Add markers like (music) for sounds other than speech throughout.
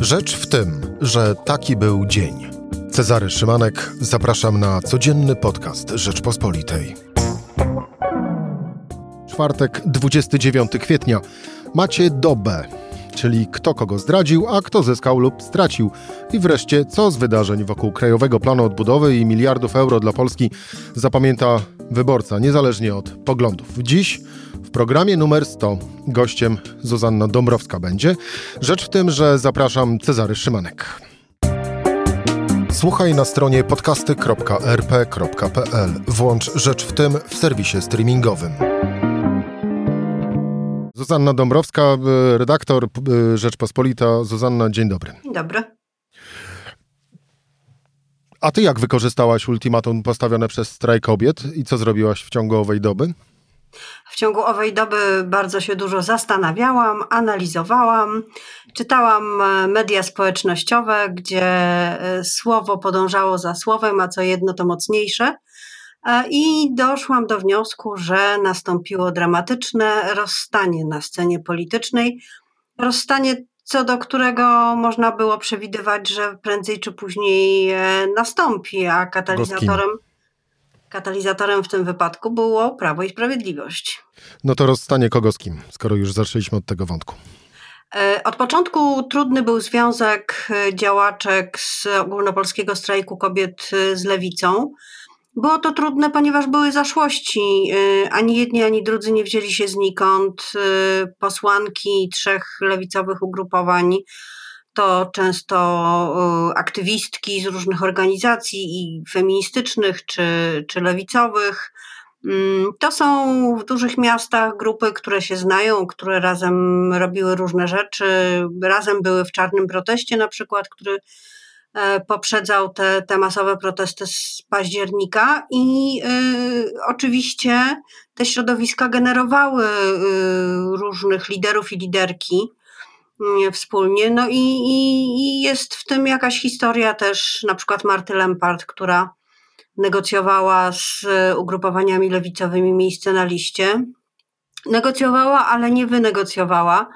Rzecz w tym, że taki był dzień. Cezary Szymanek, zapraszam na codzienny podcast Rzeczpospolitej. Czwartek, 29 kwietnia. Macie dobę, czyli kto kogo zdradził, a kto zyskał lub stracił. I wreszcie, co z wydarzeń wokół Krajowego Planu Odbudowy i miliardów euro dla Polski zapamięta wyborca, niezależnie od poglądów. Dziś w programie numer 100 gościem Zuzanna Dąbrowska będzie. Rzecz w tym, że zapraszam Cezary Szymanek. Słuchaj na stronie podcasty.rp.pl. Włącz Rzecz w tym w serwisie streamingowym. Zuzanna Dąbrowska, redaktor Rzeczpospolita. Zuzanna, dzień dobry. Dzień dobry. A ty jak wykorzystałaś ultimatum postawione przez strajk kobiet i co zrobiłaś w ciągu owej doby? W ciągu owej doby bardzo się dużo zastanawiałam, analizowałam, czytałam e, media społecznościowe, gdzie e, słowo podążało za słowem, a co jedno to mocniejsze. E, I doszłam do wniosku, że nastąpiło dramatyczne rozstanie na scenie politycznej. Rozstanie, co do którego można było przewidywać, że prędzej czy później nastąpi, a katalizatorem. Katalizatorem w tym wypadku było Prawo i Sprawiedliwość. No to rozstanie kogo z kim, skoro już zaczęliśmy od tego wątku? E, od początku trudny był związek e, działaczek z ogólnopolskiego strajku kobiet e, z lewicą. Było to trudne, ponieważ były zaszłości. Ani jedni, ani drudzy nie wzięli się znikąd. Posłanki trzech lewicowych ugrupowań to często y, aktywistki z różnych organizacji i feministycznych czy, czy lewicowych. Mm, to są w dużych miastach grupy, które się znają, które razem robiły różne rzeczy, razem były w czarnym proteście, na przykład, który e, poprzedzał te, te masowe protesty z października, i y, oczywiście te środowiska generowały y, różnych liderów i liderki wspólnie. No i, i, i, jest w tym jakaś historia też na przykład Marty Lempart, która negocjowała z ugrupowaniami lewicowymi miejsce na liście. Negocjowała, ale nie wynegocjowała.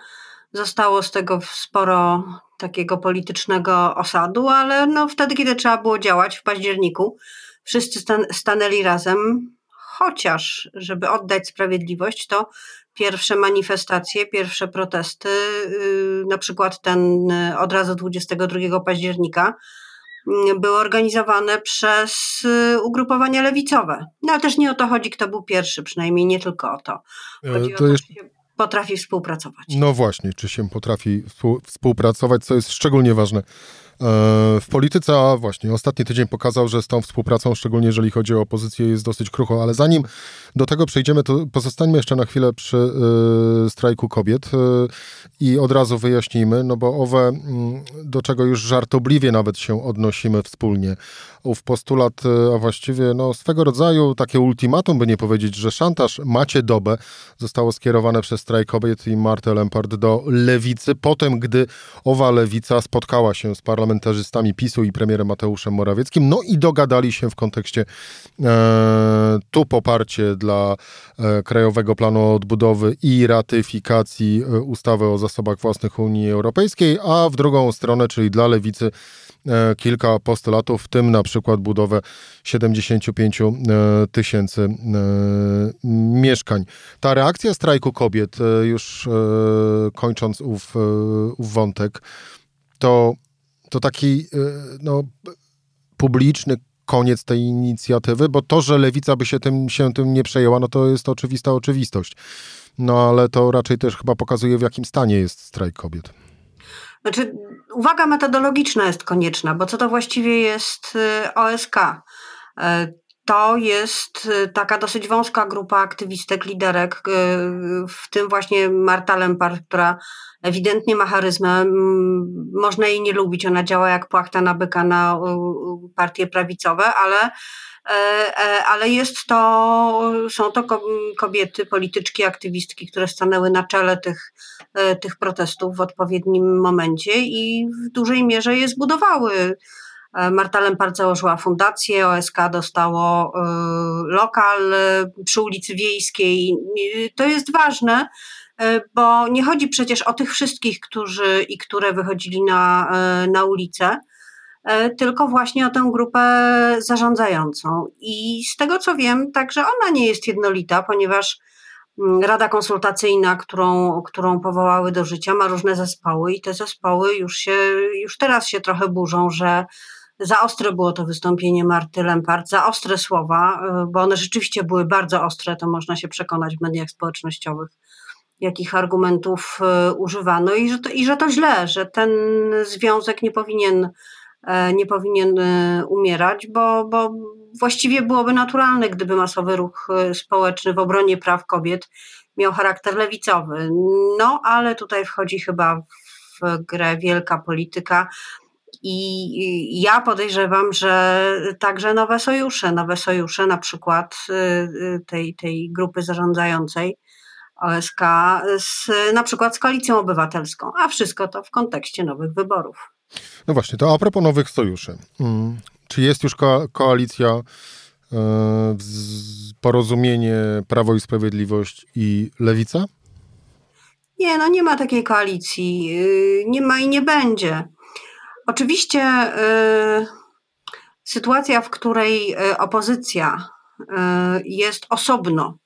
Zostało z tego sporo takiego politycznego osadu, ale no wtedy, kiedy trzeba było działać w październiku, wszyscy stan stanęli razem, chociaż, żeby oddać sprawiedliwość, to pierwsze manifestacje, pierwsze protesty, y, na przykład ten y, od razu 22 października, y, były organizowane przez ugrupowania lewicowe. No ale też nie o to chodzi, kto był pierwszy, przynajmniej nie tylko o to. Chodzi e, to o to, jest... czy się potrafi współpracować. No właśnie, czy się potrafi współpracować, co jest szczególnie ważne w polityce, a właśnie ostatni tydzień pokazał, że z tą współpracą, szczególnie jeżeli chodzi o opozycję, jest dosyć krucho, ale zanim do tego przejdziemy, to pozostańmy jeszcze na chwilę przy y, strajku kobiet y, i od razu wyjaśnijmy, no bo owe, y, do czego już żartobliwie nawet się odnosimy wspólnie, ów postulat, a właściwie no, swego rodzaju takie ultimatum, by nie powiedzieć, że szantaż macie dobę, zostało skierowane przez strajk kobiet i Martę Lempart do lewicy, potem gdy owa lewica spotkała się z parlamentarzystami PiSu i premierem Mateuszem Morawieckim. No i dogadali się w kontekście e, tu poparcie dla e, Krajowego Planu Odbudowy i ratyfikacji e, ustawy o zasobach własnych Unii Europejskiej, a w drugą stronę, czyli dla lewicy, e, kilka postulatów, w tym na przykład budowę 75 e, tysięcy e, mieszkań. Ta reakcja strajku kobiet, już kończąc ów, ów wątek, to to taki no, publiczny koniec tej inicjatywy, bo to, że lewica by się tym, się tym nie przejęła, no to jest oczywista oczywistość. No ale to raczej też chyba pokazuje, w jakim stanie jest strajk kobiet. Znaczy, uwaga metodologiczna jest konieczna, bo co to właściwie jest y, OSK? Y, to jest taka dosyć wąska grupa aktywistek, liderek, w tym właśnie Marta Lempart, która ewidentnie ma charyzmę. Można jej nie lubić, ona działa jak płachta na byka na partie prawicowe, ale, ale jest to, są to kobiety, polityczki, aktywistki, które stanęły na czele tych, e, tych protestów w odpowiednim momencie i w dużej mierze je zbudowały. Marta Lempart założyła fundację, OSK dostało lokal przy ulicy Wiejskiej. To jest ważne, bo nie chodzi przecież o tych wszystkich, którzy i które wychodzili na, na ulicę, tylko właśnie o tę grupę zarządzającą. I z tego co wiem, także ona nie jest jednolita, ponieważ mm, Rada Konsultacyjna, którą, którą powołały do życia, ma różne zespoły i te zespoły już się, już teraz się trochę burzą, że za ostre było to wystąpienie Marty Lempart, za ostre słowa, y, bo one rzeczywiście były bardzo ostre, to można się przekonać w mediach społecznościowych, jakich argumentów y, używano i że to, i że to źle, że ten związek nie powinien, e, nie powinien y, umierać, bo, bo właściwie byłoby naturalne, gdyby masowy ruch społeczny w obronie praw kobiet miał charakter lewicowy. No, ale tutaj wchodzi chyba w grę wielka polityka, i ja podejrzewam, że także nowe sojusze, nowe sojusze na przykład tej, tej grupy zarządzającej OSK z, na przykład z koalicją obywatelską, a wszystko to w kontekście nowych wyborów. No właśnie, to a propos nowych sojuszy. Hmm. Czy jest już ko koalicja, e, porozumienie Prawo i Sprawiedliwość i Lewica? Nie, no nie ma takiej koalicji. Y, nie ma i nie będzie. Oczywiście y, sytuacja, w której y, opozycja y, jest osobno,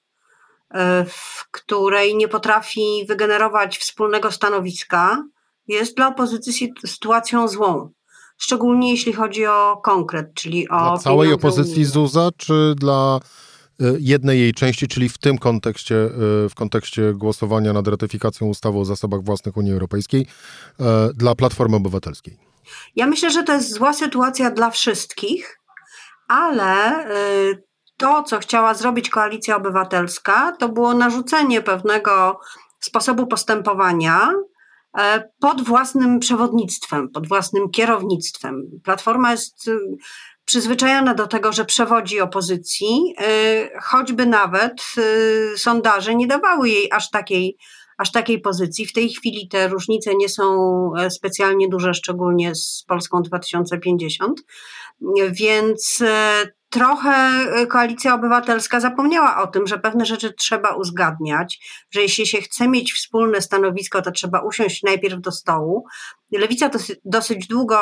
w której nie potrafi wygenerować wspólnego stanowiska, jest dla opozycji sytuacją złą. Szczególnie jeśli chodzi o konkret, czyli o. Dla całej opozycji ZUZA, czy dla jednej jej części, czyli w tym kontekście, w kontekście głosowania nad ratyfikacją ustawy o zasobach własnych Unii Europejskiej, dla Platformy Obywatelskiej? Ja myślę, że to jest zła sytuacja dla wszystkich, ale to, co chciała zrobić koalicja obywatelska, to było narzucenie pewnego sposobu postępowania e, pod własnym przewodnictwem, pod własnym kierownictwem. Platforma jest y, przyzwyczajona do tego, że przewodzi opozycji, y, choćby nawet sondaże nie dawały jej aż takiej aż takiej pozycji. W tej chwili te różnice nie są e, specjalnie duże, szczególnie z Polską 2050, więc e, trochę e, koalicja obywatelska zapomniała o tym, że pewne rzeczy trzeba uzgadniać, że jeśli się chce mieć wspólne stanowisko, to trzeba usiąść najpierw do stołu. Lewica dosyć, dosyć długo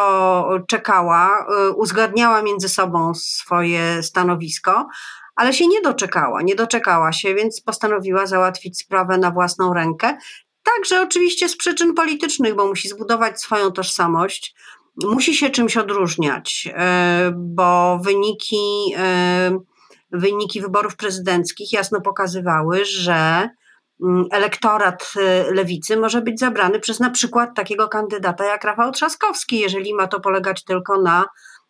czekała, uzgadniała między sobą swoje stanowisko, ale się nie doczekała, nie doczekała się, więc postanowiła załatwić sprawę na własną rękę. Także oczywiście z przyczyn politycznych, bo musi zbudować swoją tożsamość, musi się czymś odróżniać, e, bo wyniki, e, wyniki wyborów prezydenckich jasno pokazywały, że mm, elektorat e, lewicy może być zabrany przez na przykład takiego kandydata jak Rafał Trzaskowski, jeżeli ma to polegać tylko na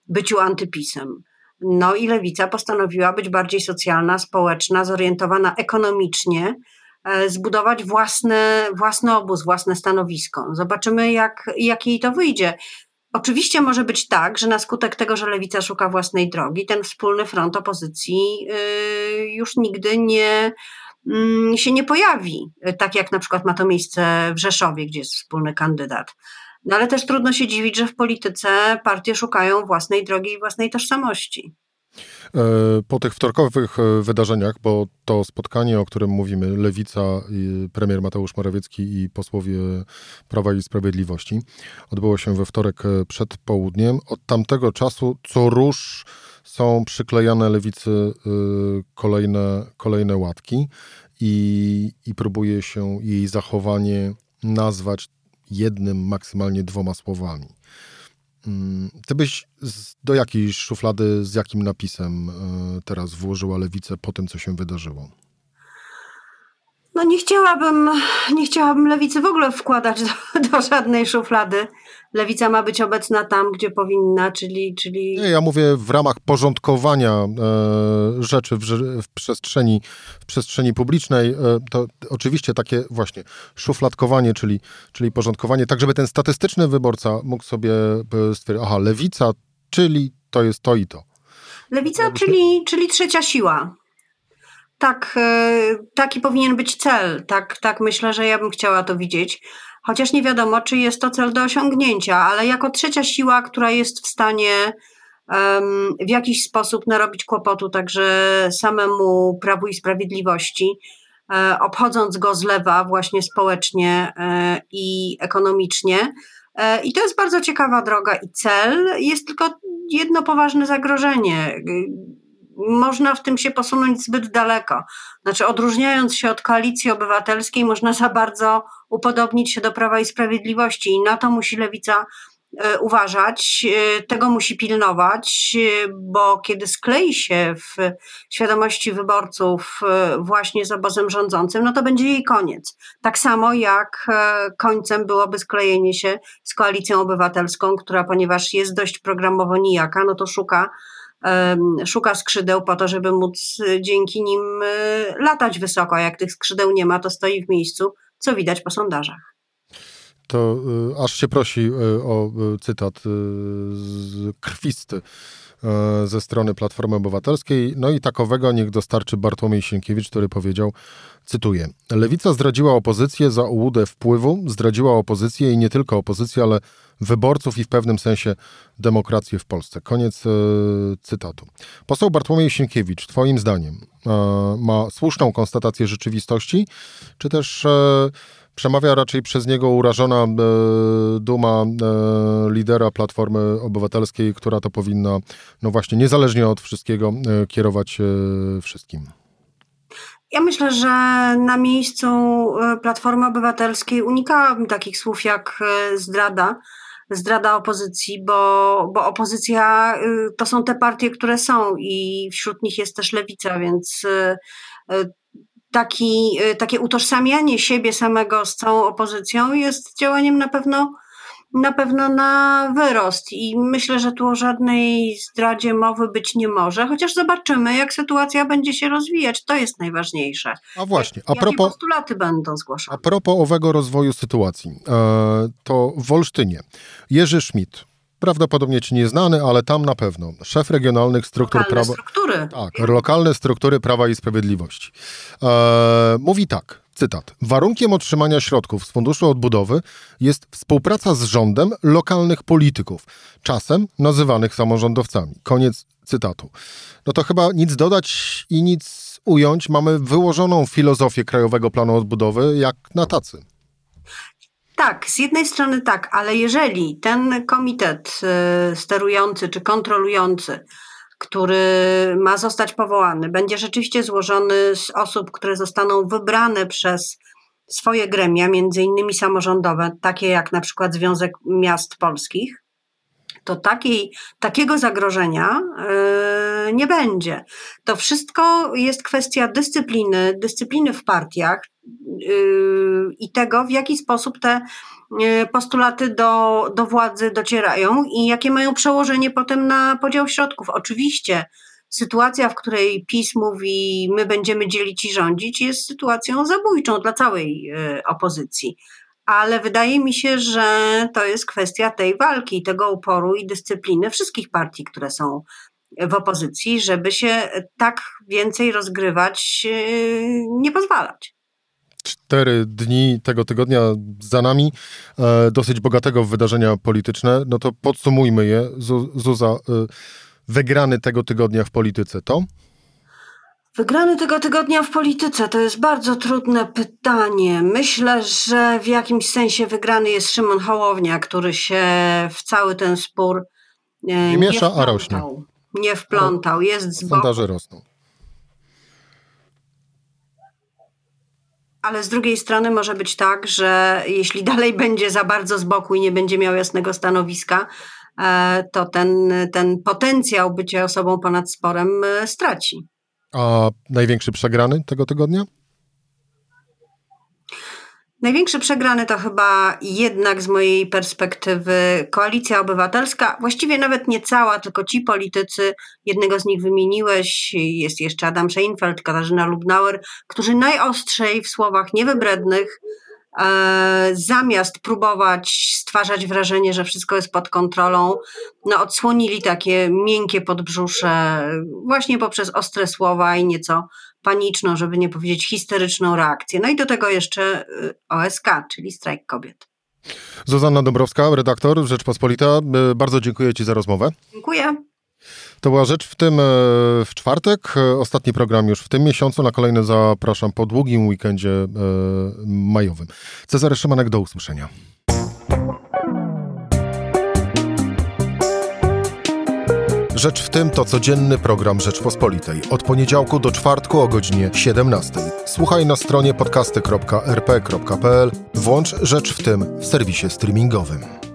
byciu antypisem. No i lewica postanowiła być bardziej socjalna, społeczna, zorientowana ekonomicznie, zbudować własny, własny obóz, własne stanowisko. Zobaczymy, jak, jak jej to wyjdzie. Oczywiście może być tak, że na skutek tego, że lewica szuka własnej drogi, ten wspólny front opozycji y, już nigdy nie, mm, się nie pojawi, tak jak na przykład ma to miejsce w Rzeszowie, gdzie jest wspólny kandydat. No ale też trudno się dziwić, że w polityce partie szukają własnej drogi i własnej tożsamości. E, po tych wtorkowych e, wydarzeniach, bo to spotkanie, o którym mówimy, Lewica, premier Mateusz Morawiecki i posłowie Prawa i Sprawiedliwości, odbyło się we wtorek e, przed południem. Od tamtego czasu co róż są przyklejane Lewicy kolejne, kolejne łatki i, i próbuje się jej zachowanie nazwać jednym, maksymalnie dwoma słowami. Mm, ty byś do jakiej szuflady, z jakim napisem e, teraz włożyła lewicę po tym, co się wydarzyło? No nie chciałabym, nie chciałabym lewicy w ogóle wkładać do, (laughs) do żadnej szuflady. Lewica ma być obecna tam, gdzie powinna, czyli... czyli... Nie, ja mówię w ramach porządkowania e, rzeczy w, w, przestrzeni, w przestrzeni publicznej. E, to oczywiście takie właśnie szufladkowanie, czyli, czyli porządkowanie, tak żeby ten statystyczny wyborca mógł sobie e, stwierdzić, aha, lewica, czyli to jest to i to. Lewica, czyli, czyli trzecia siła tak, e, taki powinien być cel. Tak, tak myślę, że ja bym chciała to widzieć. Chociaż nie wiadomo, czy jest to cel do osiągnięcia, ale jako trzecia siła, która jest w stanie um, w jakiś sposób narobić kłopotu także samemu Prawu i Sprawiedliwości, obchodząc go z lewa właśnie społecznie i ekonomicznie. I to jest bardzo ciekawa droga i cel. Jest tylko jedno poważne zagrożenie można w tym się posunąć zbyt daleko. Znaczy, odróżniając się od koalicji obywatelskiej, można za bardzo upodobnić się do Prawa i Sprawiedliwości, i na to musi lewica e, uważać, e, tego musi pilnować, e, bo kiedy sklei się w świadomości wyborców właśnie z obozem rządzącym, no to będzie jej koniec. Tak samo jak końcem byłoby sklejenie się z koalicją obywatelską, która ponieważ jest dość programowo nijaka, no to szuka szuka skrzydeł po to, żeby móc y, dzięki nim y, latać wysoko. Jak tych skrzydeł nie ma, to stoi w miejscu, co widać po sondażach. To y, aż się prosi o cytat z krwisty ze strony Platformy Obywatelskiej. No i takowego niech dostarczy Bartłomiej Sienkiewicz, który powiedział, cytuję, Lewica zdradziła opozycję za ułudę wpływu, zdradziła opozycję i nie tylko opozycję, ale wyborców i w pewnym sensie demokrację w Polsce. Koniec e, cytatu. Poseł Bartłomiej Sienkiewicz, Twoim zdaniem, e, ma słuszną konstatację rzeczywistości, czy też e, przemawia raczej przez niego urażona e, duma e, lidera Platformy Obywatelskiej, która to powinna, no właśnie, niezależnie od wszystkiego, e, kierować wszystkim? Ja myślę, że na miejscu Platformy Obywatelskiej unikałabym takich słów jak zdrada zdrada opozycji, bo, bo opozycja to są te partie, które są i wśród nich jest też lewica, więc taki, takie utożsamianie siebie samego z całą opozycją jest działaniem na pewno na pewno na wyrost i myślę, że tu o żadnej zdradzie mowy być nie może, chociaż zobaczymy, jak sytuacja będzie się rozwijać. To jest najważniejsze. A właśnie, a propos, Jakie postulaty będą zgłoszone? A propos owego rozwoju sytuacji, e, to w Olsztynie Jerzy Schmidt, prawdopodobnie ci nieznany, ale tam na pewno. Szef regionalnych struktur lokalne prawa. Struktury. Tak, lokalne struktury Prawa i Sprawiedliwości. E, mówi tak. Cytat. Warunkiem otrzymania środków z Funduszu Odbudowy jest współpraca z rządem lokalnych polityków, czasem nazywanych samorządowcami. Koniec cytatu. No to chyba nic dodać i nic ująć. Mamy wyłożoną filozofię Krajowego Planu Odbudowy jak na tacy. Tak, z jednej strony tak, ale jeżeli ten komitet y, sterujący czy kontrolujący który ma zostać powołany, będzie rzeczywiście złożony z osób, które zostaną wybrane przez swoje gremia, między innymi samorządowe, takie jak na przykład Związek Miast Polskich, to takiej, takiego zagrożenia yy, nie będzie. To wszystko jest kwestia dyscypliny, dyscypliny w partiach yy, i tego, w jaki sposób te yy, postulaty do, do władzy docierają i jakie mają przełożenie potem na podział środków. Oczywiście sytuacja, w której PiS mówi, my będziemy dzielić i rządzić, jest sytuacją zabójczą dla całej yy, opozycji ale wydaje mi się, że to jest kwestia tej walki, tego uporu i dyscypliny wszystkich partii, które są w opozycji, żeby się tak więcej rozgrywać, yy, nie pozwalać. Cztery dni tego tygodnia za nami, e, dosyć bogatego w wydarzenia polityczne. No to podsumujmy je. Zuza, e, wygrany tego tygodnia w polityce to? Wygrany tego tygodnia w polityce to jest bardzo trudne pytanie. Myślę, że w jakimś sensie wygrany jest Szymon Hołownia, który się w cały ten spór e, nie, nie miesza, a rośnie. Nie wplątał, jest z boku. Sondaże rosną. Ale z drugiej strony może być tak, że jeśli dalej będzie za bardzo z boku i nie będzie miał jasnego stanowiska, e, to ten, ten potencjał bycia osobą ponad sporem e, straci. A największy przegrany tego tygodnia? Największy przegrany to chyba jednak z mojej perspektywy koalicja obywatelska, właściwie nawet nie cała, tylko ci politycy, jednego z nich wymieniłeś, jest jeszcze Adam Scheinfeld, Katarzyna Lubnauer, którzy najostrzej w słowach niewybrednych zamiast próbować stwarzać wrażenie, że wszystko jest pod kontrolą, no odsłonili takie miękkie podbrzusze właśnie poprzez ostre słowa i nieco paniczną, żeby nie powiedzieć histeryczną reakcję. No i do tego jeszcze y, OSK, czyli strajk kobiet. Zuzanna Dąbrowska, redaktor Rzeczpospolita. Y, bardzo dziękuję Ci za rozmowę. Dziękuję. To była rzecz w tym w czwartek, ostatni program już w tym miesiącu. Na kolejny zapraszam po długim weekendzie majowym. Cezary Szymanek, do usłyszenia. Rzecz w tym to codzienny program Rzeczpospolitej. Od poniedziałku do czwartku o godzinie 17. Słuchaj na stronie podcasty.rp.pl. Włącz Rzecz w tym w serwisie streamingowym.